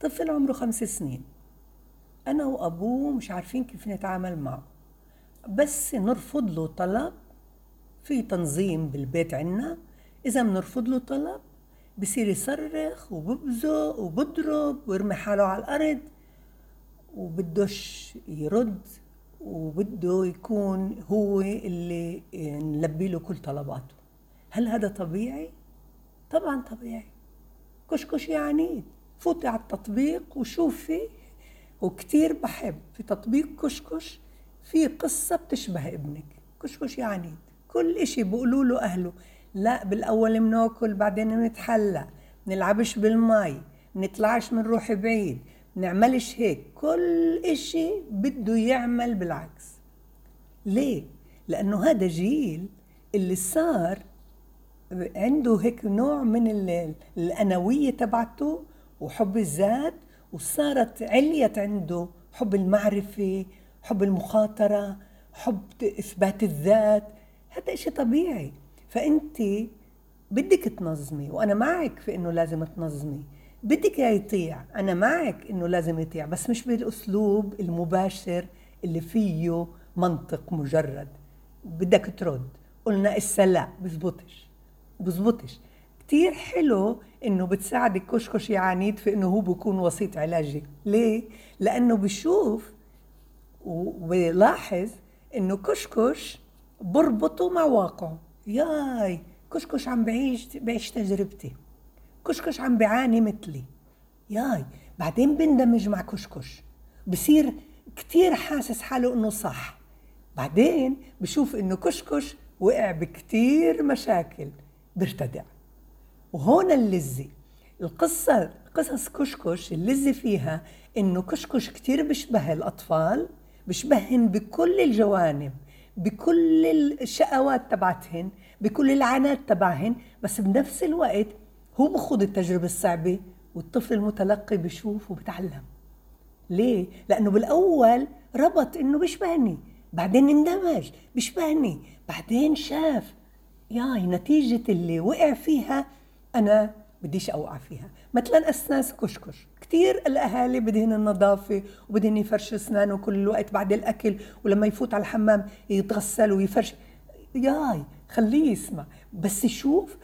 طفل عمره خمس سنين. أنا وأبوه مش عارفين كيف نتعامل معه. بس نرفض له طلب في تنظيم بالبيت عنا. إذا بنرفض له طلب بصير يصرخ وببزق وبضرب ويرمي حاله على الأرض وبدوش يرد وبده يكون هو اللي نلبي له كل طلباته. هل هذا طبيعي؟ طبعا طبيعي. كشكش يعني فوتي على التطبيق وشوفي وكتير بحب. في تطبيق كشكش في قصة بتشبه ابنك. كشكش يعني كل إشي بيقولوا له أهله. لا بالأول بناكل بعدين بنتحلى بنلعبش بالمي بنطلعش بنروح بعيد بنعملش هيك. كل إشي بده يعمل بالعكس. ليه؟ لأنه هذا جيل اللي صار عنده هيك نوع من الأنوية تبعته وحب الذات وصارت عليت عنده حب المعرفة حب المخاطرة حب إثبات الذات. هذا إشي طبيعي. فأنت بدك تنظمي وأنا معك في إنه لازم تنظمي. بدك يطيع أنا معك إنه لازم يطيع بس مش بالأسلوب المباشر اللي فيه منطق مجرد. بدك ترد. قلنا إسا لا بزبطش. بزبطش. كتير حلو إنه بتساعدك كشكش عنيد في إنه هو بيكون وسيط علاجي. ليه؟ لأنه بشوف وبلاحظ إنه كشكش بربطه مع واقعه. ياي كشكش عم بعيش بعيش تجربتي. كشكش عم بعاني مثلي. ياي بعدين بندمج مع كشكش. بصير كتير حاسس حاله إنه صح. بعدين بشوف إنه كشكش وقع بكتير مشاكل. بيرتدع. وهون اللذة القصة قصص كشكش اللذة فيها إنه كشكش كتير بيشبه الأطفال بيشبهن بكل الجوانب بكل الشقوات تبعتهن بكل العنات تبعهن بس بنفس الوقت هو بخوض التجربة الصعبة والطفل المتلقي بشوف وبتعلم. ليه؟ لأنه بالأول ربط إنه بيشبهني بعدين اندمج بيشبهني بعدين شاف. ياي نتيجة اللي وقع فيها أنا بديش أوقع فيها. مثلا أسناس كشكش. كثير الأهالي بدهن النظافة وبدهن يفرش أسنانه كل الوقت بعد الأكل ولما يفوت على الحمام يتغسل ويفرش. ياي خليه يسمع. بس يشوف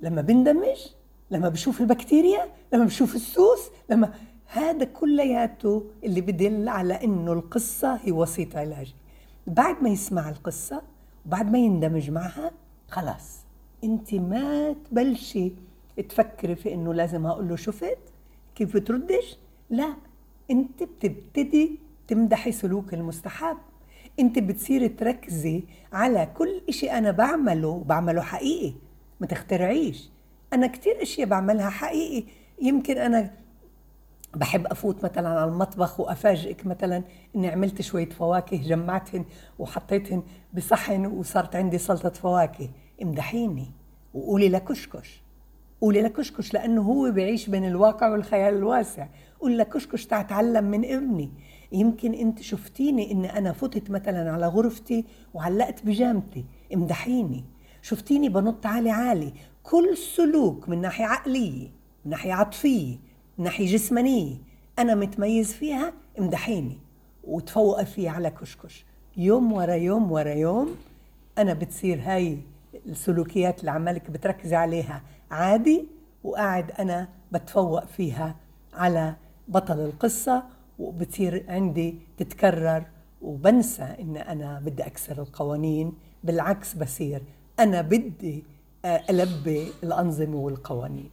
لما بندمج لما بشوف البكتيريا لما بشوف السوس لما هذا كلياته اللي بدل على إنه القصة هي وسيط علاجي. بعد ما يسمع القصة وبعد ما يندمج معها خلاص. انت ما تبلشي تفكري في انه لازم أقول له شفت كيف بتردش؟ لا انت بتبتدي تمدحي سلوك المستحب. انت بتصيري تركزي على كل إشي أنا بعمله بعمله حقيقي ما تخترعيش. أنا كتير إشياء بعملها حقيقي. يمكن أنا بحب أفوت مثلا على المطبخ وأفاجئك مثلا إني عملت شوية فواكه جمعتهن وحطيتهن بصحن وصارت عندي سلطة فواكه. امدحيني وقولي لكشكش قولي لكشكش لأنه هو بيعيش بين الواقع والخيال الواسع. قول لكشكش تعلم من ابني. يمكن أنت شفتيني إن أنا فتت مثلا على غرفتي وعلقت بيجامتي امدحيني. شفتيني بنط عالي عالي. كل سلوك من ناحية عقلية من ناحية عاطفية من ناحية جسمانية أنا متميز فيها امدحيني. وتفوقي فيه على كشكش. يوم ورا يوم ورا يوم أنا بتصير هاي السلوكيات اللي عمالك بتركزي عليها عادي وقاعد أنا بتفوق فيها على بطل القصة وبتصير عندي تتكرر وبنسى إن أنا بدي أكسر القوانين. بالعكس بصير أنا بدي ألبي الأنظمة والقوانين.